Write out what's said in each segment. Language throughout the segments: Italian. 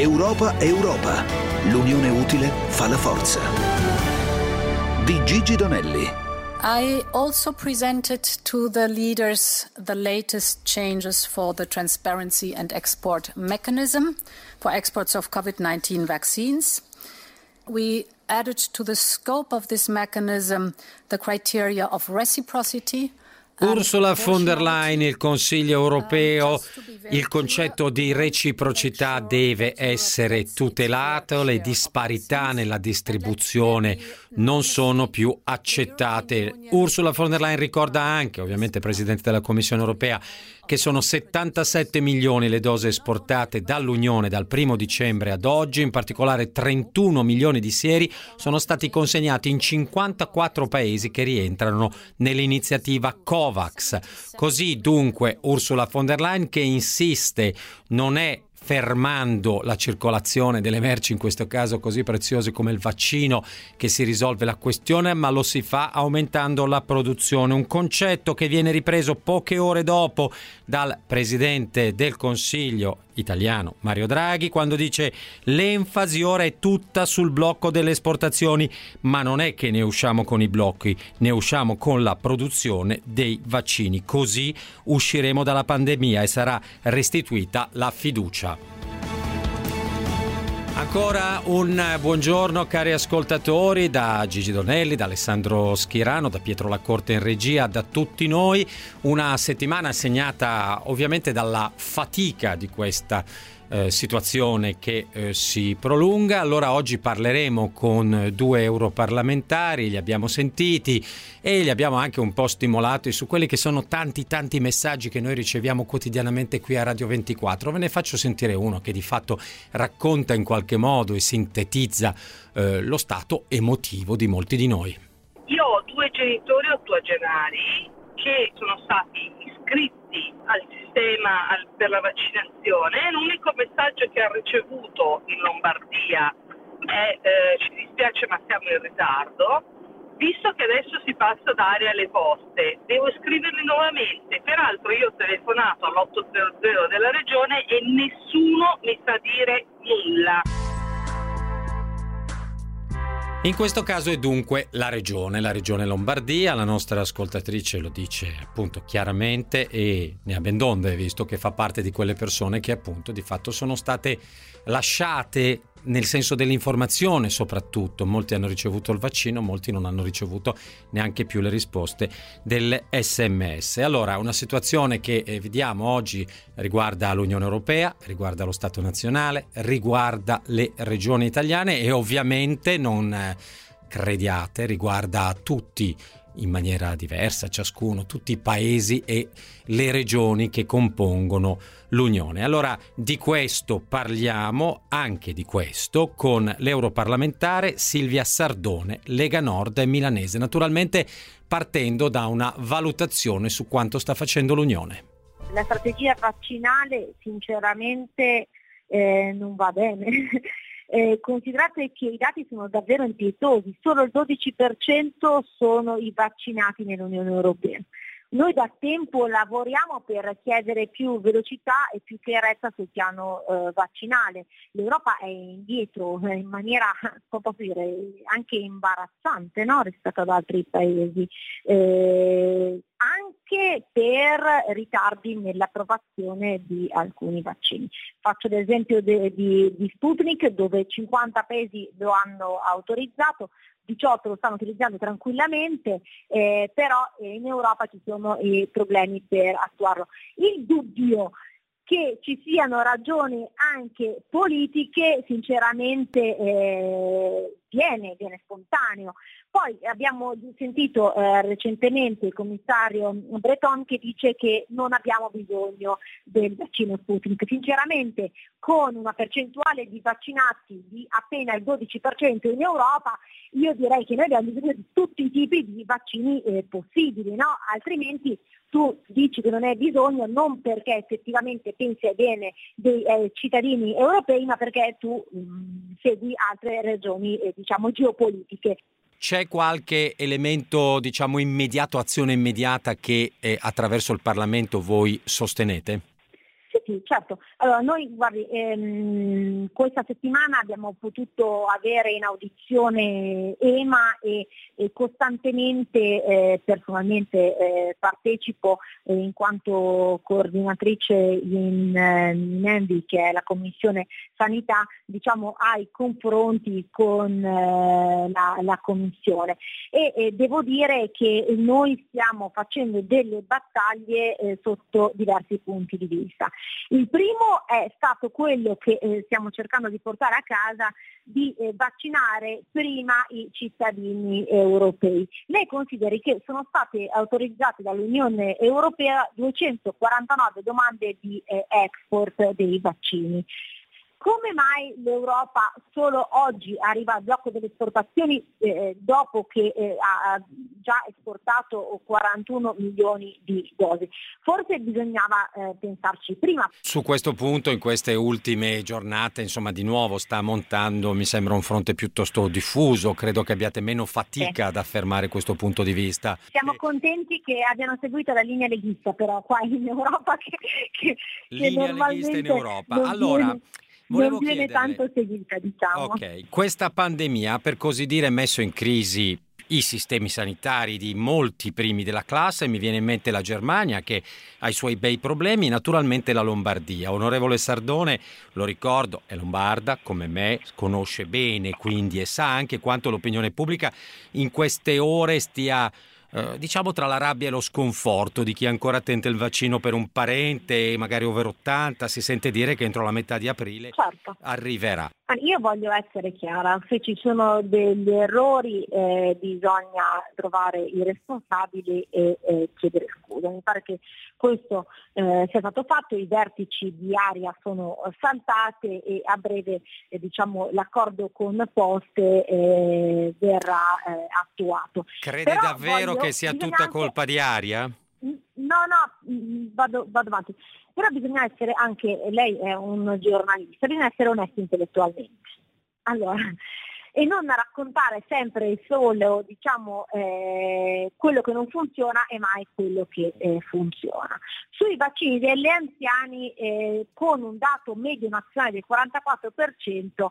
Europa Europa. L'unione utile fa la forza. Di Gigi Donelli. I also presented to the leaders the latest changes for the transparency and export mechanism for exports of COVID 19 vaccines. We added to the scope of this mechanism the criteria of reciprocity Ursula von der Leyen, il Consiglio europeo, il concetto di reciprocità deve essere tutelato, le disparità nella distribuzione non sono più accettate. Ursula von der Leyen ricorda anche, ovviamente Presidente della Commissione europea, che sono 77 milioni le dosi esportate dall'Unione dal 1 dicembre ad oggi, in particolare 31 milioni di sieri sono stati consegnati in 54 paesi che rientrano nell'iniziativa COVAX. Così dunque Ursula von der Leyen che insiste non è fermando la circolazione delle merci, in questo caso così preziose come il vaccino, che si risolve la questione, ma lo si fa aumentando la produzione. Un concetto che viene ripreso poche ore dopo dal Presidente del Consiglio italiano Mario Draghi quando dice l'enfasi ora è tutta sul blocco delle esportazioni, ma non è che ne usciamo con i blocchi, ne usciamo con la produzione dei vaccini. Così usciremo dalla pandemia e sarà restituita la fiducia. Ancora un buongiorno cari ascoltatori da Gigi Donelli, da Alessandro Schirano, da Pietro Lacorte in regia, da tutti noi. Una settimana segnata ovviamente dalla fatica di questa eh, situazione che eh, si prolunga. Allora oggi parleremo con due europarlamentari, li abbiamo sentiti e li abbiamo anche un po' stimolati su quelli che sono tanti tanti messaggi che noi riceviamo quotidianamente qui a Radio 24. Ve ne faccio sentire uno che di fatto racconta in qualche modo e sintetizza eh, lo stato emotivo di molti di noi. Io ho due genitori ottogenari che sono stati iscritti al sistema per la vaccinazione. L'unico messaggio che ha ricevuto in Lombardia è eh, ci dispiace ma siamo in ritardo. Visto che adesso si passa da aria alle poste, devo iscriverli nuovamente. Peraltro io ho telefonato all'800 della regione e nessuno mi sa dire nulla. In questo caso è dunque la regione, la regione Lombardia, la nostra ascoltatrice lo dice appunto chiaramente e ne ha ben donde visto che fa parte di quelle persone che appunto di fatto sono state lasciate nel senso dell'informazione soprattutto, molti hanno ricevuto il vaccino, molti non hanno ricevuto neanche più le risposte delle sms. Allora, una situazione che eh, vediamo oggi riguarda l'Unione Europea, riguarda lo Stato nazionale, riguarda le regioni italiane e ovviamente non eh, crediate, riguarda tutti in maniera diversa, ciascuno, tutti i paesi e le regioni che compongono l'Unione. Allora di questo parliamo, anche di questo, con l'europarlamentare Silvia Sardone, Lega Nord e Milanese, naturalmente partendo da una valutazione su quanto sta facendo l'Unione. La strategia vaccinale sinceramente eh, non va bene. Eh, considerate che i dati sono davvero impietosi, solo il 12% sono i vaccinati nell'Unione Europea. Noi da tempo lavoriamo per chiedere più velocità e più chiarezza sul piano eh, vaccinale. L'Europa è indietro eh, in maniera, dire, anche imbarazzante no? rispetto ad altri paesi, eh, anche per ritardi nell'approvazione di alcuni vaccini. Faccio l'esempio di, di Sputnik dove 50 paesi lo hanno autorizzato, 18 lo stanno utilizzando tranquillamente, eh, però eh, in Europa ci sono i problemi per attuarlo. Il dubbio che ci siano ragioni anche politiche sinceramente eh, viene, viene spontaneo. Poi abbiamo sentito eh, recentemente il commissario Breton che dice che non abbiamo bisogno del vaccino Sputnik. Sinceramente con una percentuale di vaccinati di appena il 12% in Europa, io direi che noi abbiamo bisogno di tutti i tipi di vaccini eh, possibili, no? altrimenti tu dici che non hai bisogno non perché effettivamente pensi bene dei eh, cittadini europei, ma perché tu mh, mm, segui altre ragioni eh, diciamo, geopolitiche. C'è qualche elemento, diciamo, immediato, azione immediata che eh, attraverso il Parlamento voi sostenete? Sì, sì, certo. Allora, noi guardi, ehm, questa settimana abbiamo potuto avere in audizione EMA e, e costantemente eh, personalmente eh, partecipo eh, in quanto coordinatrice in, eh, in ENVI, che è la Commissione Sanità, diciamo ai confronti con eh, la, la, Commissione. E, e, devo dire che noi stiamo facendo delle battaglie eh, sotto diversi punti di vista. Il primo è stato quello che eh, stiamo cercando di portare a casa di eh, vaccinare prima i cittadini europei. Lei consideri che sono state autorizzate dall'Unione Europea 249 domande di eh, export dei vaccini. Come mai l'Europa solo oggi arriva al blocco delle esportazioni eh, dopo che eh, ha già esportato 41 milioni di dosi? Forse bisognava eh, pensarci prima. Su questo punto, in queste ultime giornate, insomma, di nuovo sta montando, mi sembra, un fronte piuttosto diffuso. Credo che abbiate meno fatica sì. ad affermare questo punto di vista. Siamo contenti che abbiano seguito la linea leghista, però qua in Europa che, che, linea che leghista in Europa. Allora, viene Volevo non viene chiederle... tanto seguita, diciamo. Ok, questa pandemia ha per così dire messo in crisi i sistemi sanitari di molti primi della classe, mi viene in mente la Germania che ha i suoi bei problemi, naturalmente la Lombardia. Onorevole Sardone, lo ricordo, è lombarda come me, conosce bene quindi e sa anche quanto l'opinione pubblica in queste ore stia eh, diciamo tra la rabbia e lo sconforto di chi ancora tenta il vaccino per un parente, magari over 80, si sente dire che entro la metà di aprile certo. arriverà. Io voglio essere chiara, se ci sono degli errori eh, bisogna trovare i responsabili e eh, chiedere scusa. Mi pare che questo eh, sia stato fatto, i vertici di aria sono saltate e a breve eh, diciamo, l'accordo con Poste eh, verrà eh, attuato. Crede Però davvero che sia tutta colpa di aria? No, no, mm, vado, vado avanti però bisogna essere anche, lei è un giornalista, bisogna essere onesti intellettualmente. Allora, e non raccontare sempre solo diciamo, eh, quello che non funziona e mai quello che eh, funziona. Sui vaccini degli anziani eh, con un dato medio nazionale del 44%,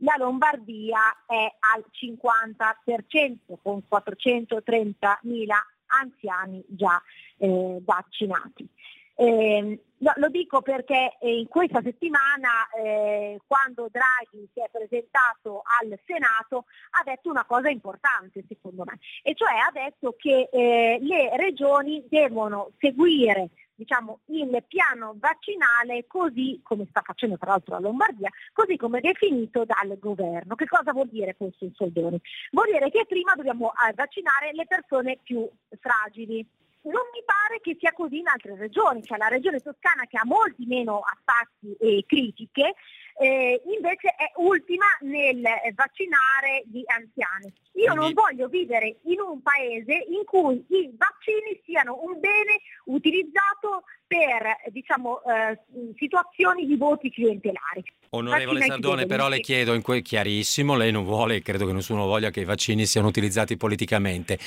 la Lombardia è al 50% con 430.000 anziani già eh, vaccinati. Eh, lo dico perché in questa settimana, eh, quando Draghi si è presentato al Senato, ha detto una cosa importante secondo me, e cioè ha detto che eh, le regioni devono seguire diciamo, il piano vaccinale così come sta facendo tra l'altro la Lombardia, così come definito dal governo. Che cosa vuol dire questo in soldoni? Vuol dire che prima dobbiamo eh, vaccinare le persone più fragili non mi pare che sia così in altre regioni, cioè la regione toscana che ha molti meno attacchi e critiche, eh, invece è ultima nel vaccinare gli anziani. Io non voglio vivere in un paese in cui i vaccini siano un bene utilizzato per diciamo, eh, situazioni di voti clientelari. Onorevole Sardone, però le chiedo in que- chiarissimo, lei non vuole, credo che nessuno voglia che i vaccini siano utilizzati politicamente.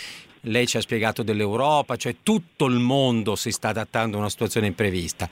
Lei ci ha spiegato dell'Europa, cioè tutto il mondo si sta adattando a una situazione imprevista.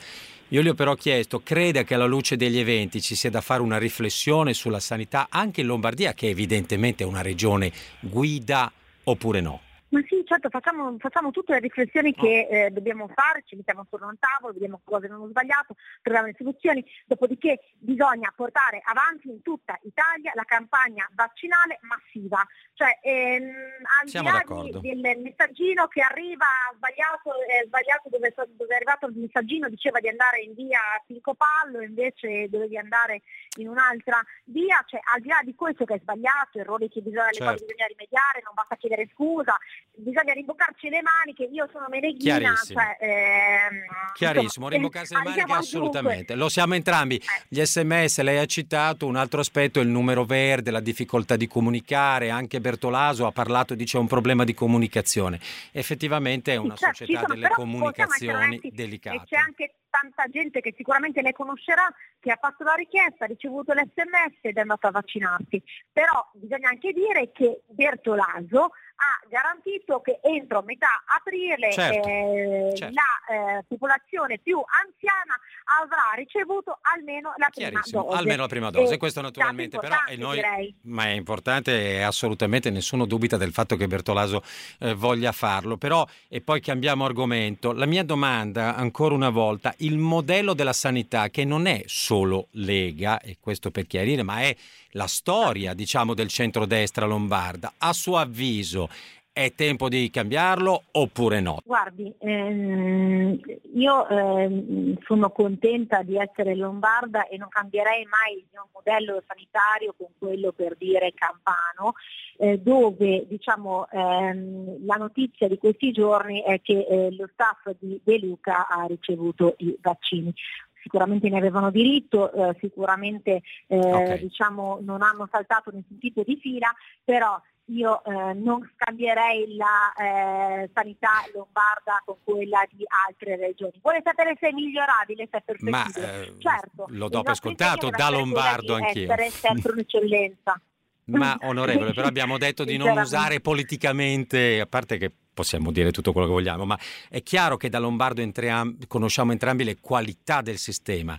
Io gli ho però chiesto, crede che alla luce degli eventi ci sia da fare una riflessione sulla sanità anche in Lombardia, che evidentemente è una regione guida, oppure no? Ma sì, certo, facciamo, facciamo, tutte le riflessioni che eh, dobbiamo fare, ci mettiamo attorno a un tavolo, vediamo cosa abbiamo sbagliato, troviamo le soluzioni, dopodiché bisogna portare avanti in tutta Italia la campagna vaccinale massiva, cioè ehm, al Siamo di là del messaggino che arriva sbagliato, eh, sbagliato dove, dove, è arrivato il messaggino diceva di andare in via Pincopallo, invece dovevi andare in un'altra via, cioè al di là di questo che è sbagliato, errori che bisogna, certo. bisogna rimediare, non basta chiedere scusa, bisogna rimboccarci le maniche, io sono meneghina. Chiarissimo, cioè, ehm, Chiarissimo rimboccarsi le maniche assolutamente. Lo siamo entrambi. Eh. Gli sms, lei ha citato, un altro aspetto è il numero verde, la difficoltà di comunicare, anche Bertolaso ha parlato di c'è un problema di comunicazione. Effettivamente è una sì, certo, società sono, delle comunicazioni delicate. E c'è anche tanta gente che sicuramente lei conoscerà che ha fatto la richiesta, ha ricevuto l'SMS ed è andato a vaccinarsi. Però bisogna anche dire che Bertolaso ha garantito che entro metà aprile certo, eh, certo. la eh, popolazione più anziana avrà ricevuto almeno la prima dose. Almeno la prima dose, e questo naturalmente però è noi, ma è importante e assolutamente nessuno dubita del fatto che Bertolaso eh, voglia farlo, però e poi cambiamo argomento. La mia domanda ancora una volta, il modello della sanità che non è solo Lega e questo per chiarire, ma è la storia, diciamo, del centrodestra lombarda. A suo avviso è tempo di cambiarlo oppure no? Guardi, ehm, io ehm, sono contenta di essere lombarda e non cambierei mai il mio modello sanitario con quello per dire campano, eh, dove diciamo, ehm, la notizia di questi giorni è che eh, lo staff di De Luca ha ricevuto i vaccini sicuramente ne avevano diritto, eh, sicuramente eh, okay. diciamo, non hanno saltato nessun tipo di fila, però io eh, non scambierei la eh, sanità lombarda con quella di altre regioni. Vuole sapere se è migliorabile, se è perfettibile? Ma eh, certo, lo do per scontato, da lombardo anch'io. Essere sempre un'eccellenza. Ma onorevole, però abbiamo detto di non usare politicamente, a parte che possiamo dire tutto quello che vogliamo, ma è chiaro che da Lombardo entriam- conosciamo entrambi le qualità del sistema.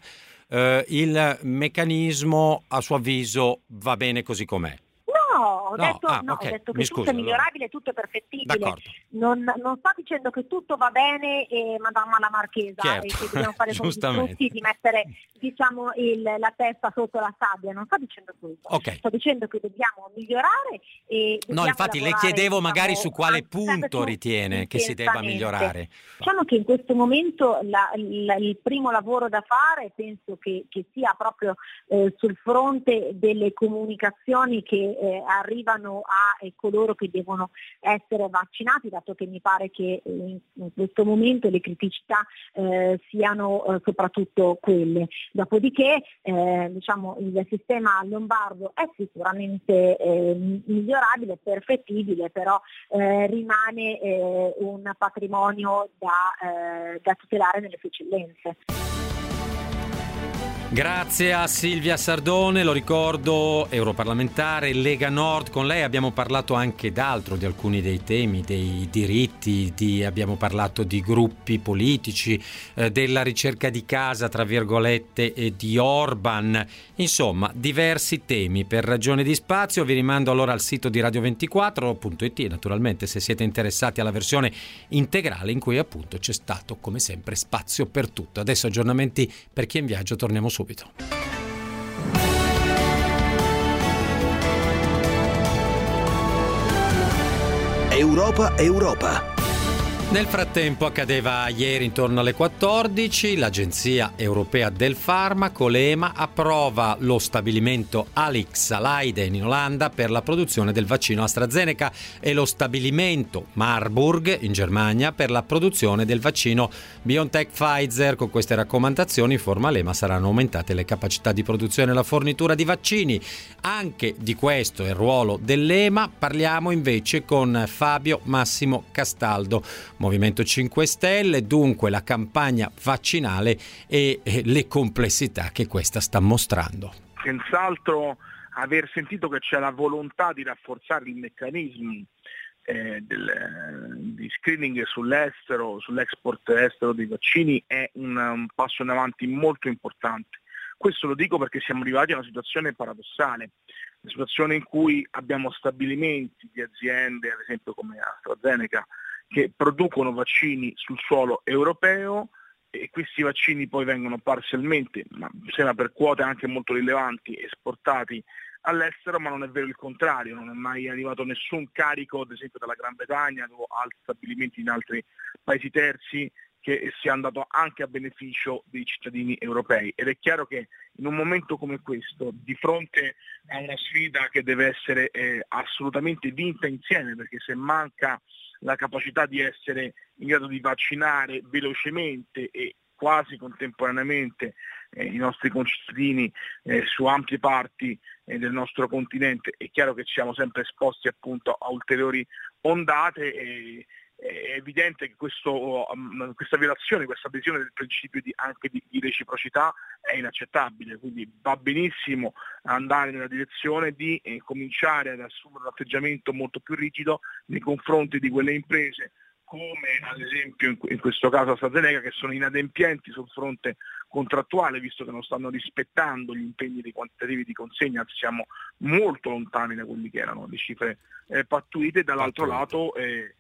Uh, il meccanismo, a suo avviso, va bene così com'è? Ho, no, detto, ah, no, okay. ho detto che tutto è migliorabile, tutto è perfettibile. Non, non, sto dicendo che tutto va bene e Madama la Marchesa certo. e che dobbiamo fare tutti di mettere diciamo, il, la testa sotto la sabbia, non sto dicendo questo. Okay. Sto dicendo che dobbiamo migliorare e No, infatti le chiedevo diciamo, magari su quale punto ritiene che si debba migliorare. Diciamo che in questo momento la, la, il primo lavoro da fare penso che, che sia proprio eh, sul fronte delle comunicazioni che eh, arrivano a eh, coloro che devono essere vaccinati, dato che mi pare che in, in questo momento le criticità eh, siano eh, soprattutto quelle. Dopodiché eh, diciamo, il sistema lombardo è sicuramente eh, migliorabile, perfettibile, però rimane un patrimonio da, da tutelare nelle sue eccellenze. Grazie a Silvia Sardone, lo ricordo, europarlamentare Lega Nord. Con lei abbiamo parlato anche d'altro, di alcuni dei temi, dei diritti, di, abbiamo parlato di gruppi politici, eh, della ricerca di casa, tra virgolette, e di Orban. Insomma, diversi temi. Per ragione di spazio vi rimando allora al sito di radio24.it, naturalmente se siete interessati alla versione integrale in cui appunto c'è stato come sempre spazio per tutto. Adesso aggiornamenti per chi è in viaggio, torniamo su subito. Europa Europa. Nel frattempo accadeva ieri intorno alle 14, l'Agenzia Europea del Farmaco, l'EMA, approva lo stabilimento Alix Leiden in Olanda per la produzione del vaccino AstraZeneca e lo stabilimento Marburg in Germania per la produzione del vaccino BioNTech Pfizer. Con queste raccomandazioni, informa l'EMA, saranno aumentate le capacità di produzione e la fornitura di vaccini. Anche di questo è il ruolo dell'EMA. Parliamo invece con Fabio Massimo Castaldo Movimento 5 Stelle, dunque la campagna vaccinale e le complessità che questa sta mostrando. Senz'altro aver sentito che c'è la volontà di rafforzare il meccanismo eh, del, di screening sull'estero, sull'export estero dei vaccini è un, un passo in avanti molto importante. Questo lo dico perché siamo arrivati a una situazione paradossale, una situazione in cui abbiamo stabilimenti di aziende, ad esempio come AstraZeneca, che producono vaccini sul suolo europeo e questi vaccini poi vengono parzialmente, ma sembra per quote anche molto rilevanti, esportati all'estero, ma non è vero il contrario, non è mai arrivato nessun carico, ad esempio dalla Gran Bretagna o altri stabilimenti in altri paesi terzi che sia andato anche a beneficio dei cittadini europei. Ed è chiaro che in un momento come questo, di fronte a una sfida che deve essere eh, assolutamente vinta insieme, perché se manca la capacità di essere in grado di vaccinare velocemente e quasi contemporaneamente eh, i nostri concittadini eh, su ampie parti eh, del nostro continente, è chiaro che siamo sempre esposti appunto a ulteriori ondate e, è evidente che questo, um, questa violazione, questa adesione del principio di, anche di, di, reciprocità è inaccettabile, quindi va benissimo andare nella direzione di eh, cominciare ad assumere un atteggiamento molto più rigido nei confronti di quelle imprese come ad esempio in, in questo caso AstraZeneca che sono inadempienti sul fronte contrattuale visto che non stanno rispettando gli impegni dei quantitativi di consegna, siamo molto lontani da quelli che erano le cifre eh, pattuite, dall'altro lato eh,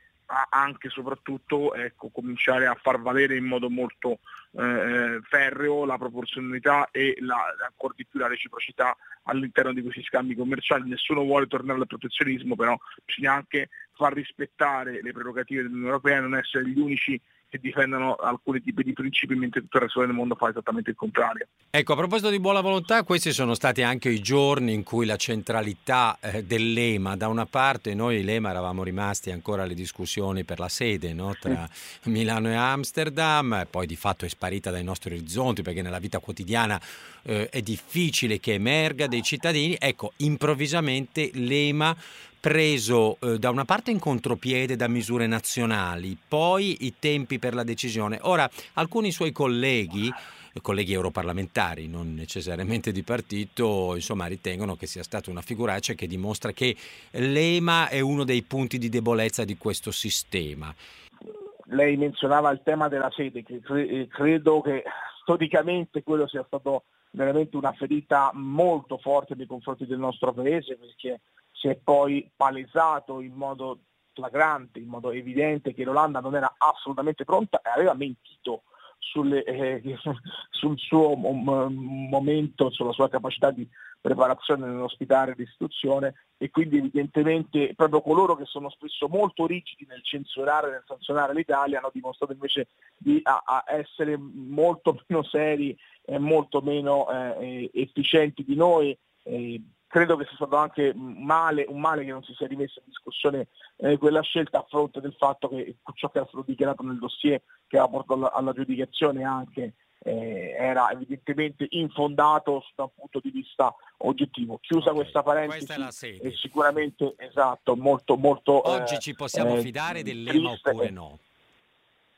anche e soprattutto ecco, cominciare a far valere in modo molto eh, ferreo la proporzionalità e la, ancora di più la reciprocità all'interno di questi scambi commerciali. Nessuno vuole tornare al protezionismo, però bisogna anche far rispettare le prerogative dell'Unione Europea e non essere gli unici che difendono alcuni tipi di principi mentre tutto il resto del mondo fa esattamente il contrario. Ecco, a proposito di buona volontà, questi sono stati anche i giorni in cui la centralità eh, dell'EMA, da una parte noi l'EMA eravamo rimasti ancora alle discussioni per la sede no? tra Milano e Amsterdam, poi di fatto è sparita dai nostri orizzonti perché nella vita quotidiana eh, è difficile che emerga dei cittadini, ecco, improvvisamente l'EMA preso eh, da una parte in contropiede da misure nazionali, poi i tempi per la decisione. Ora, alcuni suoi colleghi colleghi europarlamentari, non necessariamente di partito, insomma, ritengono che sia stata una figuraccia che dimostra che l'EMA è uno dei punti di debolezza di questo sistema. Lei menzionava il tema della sede, che credo che storicamente quello sia stato veramente una ferita molto forte nei confronti del nostro paese, perché si è poi palesato in modo flagrante, in modo evidente che l'Olanda non era assolutamente pronta e aveva mentito sulle, eh, sul suo momento, sulla sua capacità di preparazione nell'ospitare l'istituzione e quindi evidentemente proprio coloro che sono spesso molto rigidi nel censurare nel sanzionare l'Italia hanno dimostrato invece di a, a essere molto meno seri e molto meno eh, efficienti di noi. Eh, credo che sia stato anche male, un male che non si sia rimessa in discussione eh, quella scelta a fronte del fatto che ciò che era stato dichiarato nel dossier che ha portato alla, alla giudicazione anche eh, era evidentemente infondato da un punto di vista oggettivo. Chiusa okay. questa parentesi, questa è, è sicuramente esatto, molto, molto... Oggi eh, ci possiamo eh, fidare dell'EMA oppure no?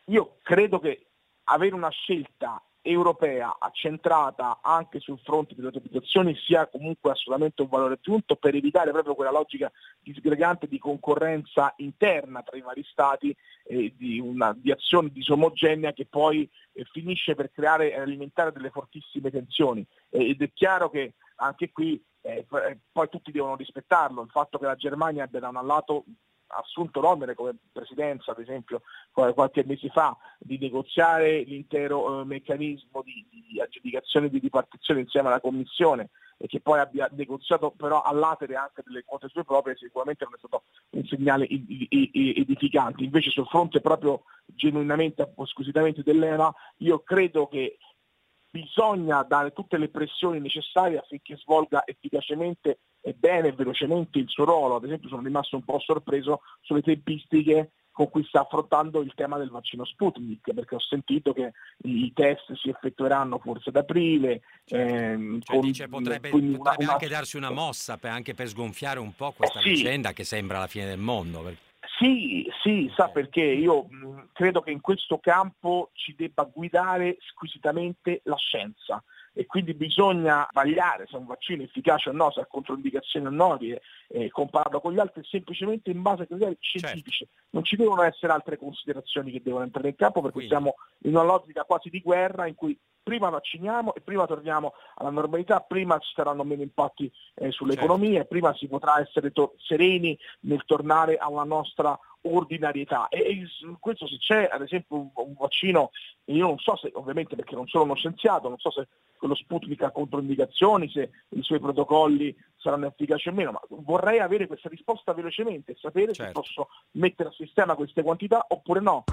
Io credo che avere una scelta europea accentrata anche sul fronte delle autorizzazioni sia comunque assolutamente un valore aggiunto per evitare proprio quella logica disgregante di concorrenza interna tra i vari stati e di, una, di azione disomogenea che poi eh, finisce per creare e alimentare delle fortissime tensioni. Eh, ed è chiaro che anche qui eh, poi tutti devono rispettarlo, il fatto che la Germania abbia da un lato assunto l'onere come presidenza, ad esempio qualche mese fa, di negoziare l'intero eh, meccanismo di, di aggiudicazione e di ripartizione insieme alla Commissione e che poi abbia negoziato però all'atere anche delle quote sue proprie, sicuramente non è stato un segnale edificante. Invece sul fronte proprio genuinamente, squisitamente dell'EMA, io credo che bisogna dare tutte le pressioni necessarie affinché svolga efficacemente e bene e velocemente il suo ruolo. Ad esempio sono rimasto un po' sorpreso sulle tempistiche con cui sta affrontando il tema del vaccino Sputnik, perché ho sentito che i test si effettueranno forse ad aprile. Certo. Ehm, cioè, con, dice, potrebbe, potrebbe una, anche darsi una mossa per, anche per sgonfiare un po' questa sì. vicenda che sembra la fine del mondo. Sì, sì, sa perché? io mh, credo che in questo campo ci debba guidare squisitamente la scienza e quindi bisogna vagliare se un vaccino è efficace o no, se ha controindicazioni o no, eh, compararlo con gli altri semplicemente in base a criteri certo. scientifici. Certo. Non ci devono essere altre considerazioni che devono entrare in campo perché quindi. siamo in una logica quasi di guerra in cui prima vacciniamo e prima torniamo alla normalità, prima ci saranno meno impatti eh, sull'economia certo. e prima si potrà essere to- sereni nel tornare alla nostra ordinarietà. E, e questo se c'è ad esempio un, un, vaccino, io non so se, ovviamente perché non sono uno scienziato, non so se quello Sputnik ha controindicazioni, se i suoi protocolli saranno efficaci o meno, ma vorrei avere questa risposta velocemente e sapere certo. se posso mettere a sistema queste quantità oppure no.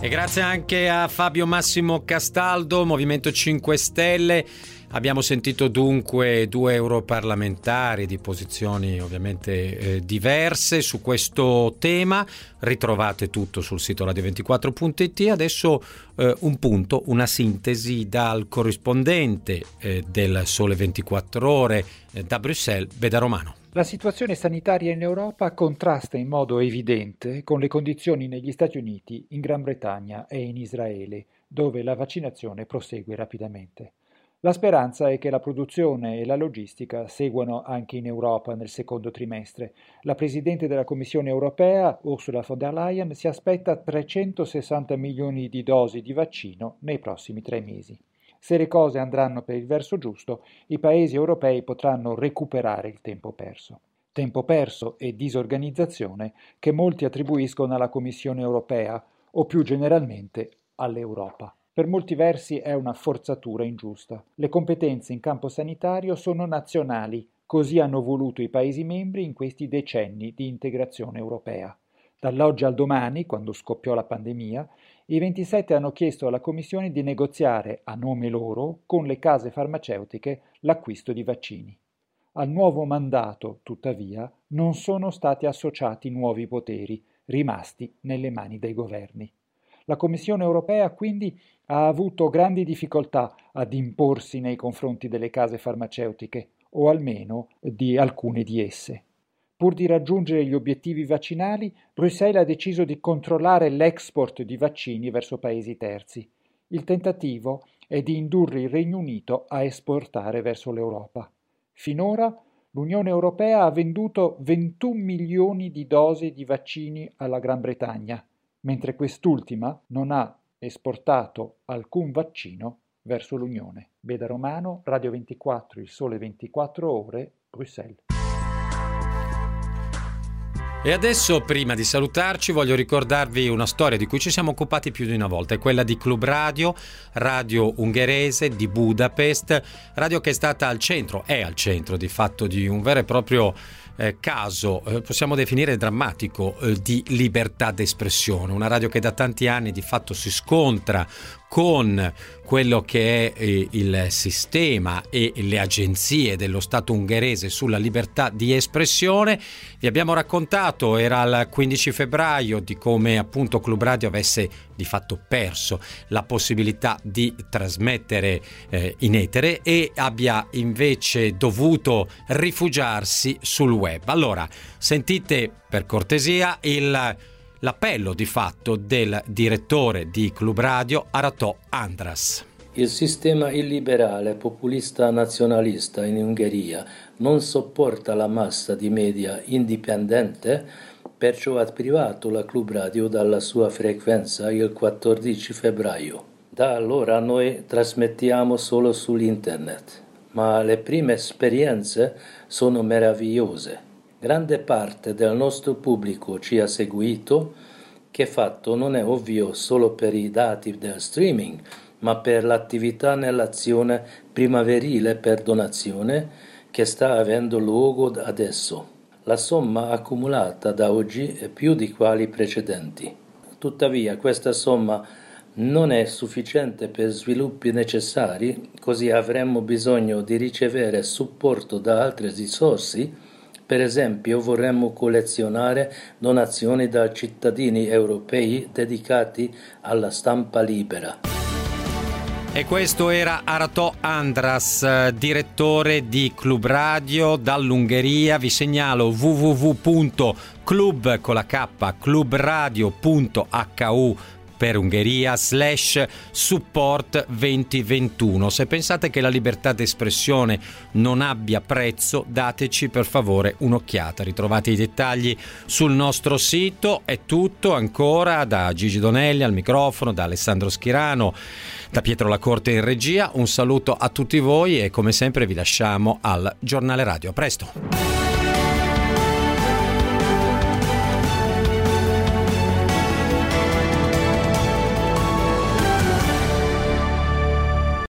E grazie anche a Fabio Massimo Castaldo, Movimento 5 Stelle. Abbiamo sentito dunque due europarlamentari di posizioni ovviamente eh, diverse su questo tema. Ritrovate tutto sul sito radio24.it. Adesso eh, un punto, una sintesi dal corrispondente eh, del Sole 24 Ore eh, da Bruxelles, Beda Romano. La situazione sanitaria in Europa contrasta in modo evidente con le condizioni negli Stati Uniti, in Gran Bretagna e in Israele, dove la vaccinazione prosegue rapidamente. La speranza è che la produzione e la logistica seguano anche in Europa nel secondo trimestre. La Presidente della Commissione europea, Ursula von der Leyen, si aspetta 360 milioni di dosi di vaccino nei prossimi tre mesi. Se le cose andranno per il verso giusto, i paesi europei potranno recuperare il tempo perso. Tempo perso e disorganizzazione che molti attribuiscono alla Commissione europea o più generalmente all'Europa. Per molti versi è una forzatura ingiusta. Le competenze in campo sanitario sono nazionali, così hanno voluto i Paesi membri in questi decenni di integrazione europea. Dall'oggi al domani, quando scoppiò la pandemia, i 27 hanno chiesto alla Commissione di negoziare, a nome loro, con le case farmaceutiche, l'acquisto di vaccini. Al nuovo mandato, tuttavia, non sono stati associati nuovi poteri, rimasti nelle mani dei governi. La Commissione europea quindi ha avuto grandi difficoltà ad imporsi nei confronti delle case farmaceutiche, o almeno di alcune di esse. Pur di raggiungere gli obiettivi vaccinali, Bruxelles ha deciso di controllare l'export di vaccini verso paesi terzi. Il tentativo è di indurre il Regno Unito a esportare verso l'Europa. Finora l'Unione Europea ha venduto 21 milioni di dosi di vaccini alla Gran Bretagna, mentre quest'ultima non ha esportato alcun vaccino verso l'Unione. Beda Romano, Radio 24, Il Sole 24 Ore, Bruxelles. E adesso, prima di salutarci, voglio ricordarvi una storia di cui ci siamo occupati più di una volta, è quella di Club Radio, radio ungherese di Budapest, radio che è stata al centro, è al centro di fatto di un vero e proprio eh, caso, eh, possiamo definire drammatico, eh, di libertà d'espressione, una radio che da tanti anni di fatto si scontra con quello che è eh, il sistema e le agenzie dello Stato ungherese sulla libertà di espressione. Vi abbiamo raccontato, era il 15 febbraio, di come appunto Club Radio avesse di fatto perso la possibilità di trasmettere eh, in etere e abbia invece dovuto rifugiarsi sul web. Allora, sentite per cortesia il l'appello di fatto del direttore di Club Radio Aratò Andras. Il sistema illiberale populista nazionalista in Ungheria non sopporta la massa di media indipendente, perciò ha privato la Club Radio dalla sua frequenza il 14 febbraio. Da allora noi trasmettiamo solo sull'internet, ma le prime esperienze sono meravigliose. Grande parte del nostro pubblico ci ha seguito, che fatto non è ovvio solo per i dati del streaming, ma per l'attività nell'azione primaverile per donazione che sta avendo luogo adesso. La somma accumulata da oggi è più di quali precedenti. Tuttavia questa somma non è sufficiente per sviluppi necessari, così avremmo bisogno di ricevere supporto da altre risorse per esempio vorremmo collezionare donazioni da cittadini europei dedicati alla stampa libera. E questo era Aratò Andras, direttore di Club Radio dall'Ungheria. Vi segnalo www.club con la k clubradio.hu per Ungheria slash support 2021. Se pensate che la libertà d'espressione non abbia prezzo, dateci per favore un'occhiata. Ritrovate i dettagli sul nostro sito. È tutto ancora da Gigi Donelli al microfono, da Alessandro Schirano, da Pietro Lacorte in regia. Un saluto a tutti voi e come sempre vi lasciamo al giornale radio. A presto!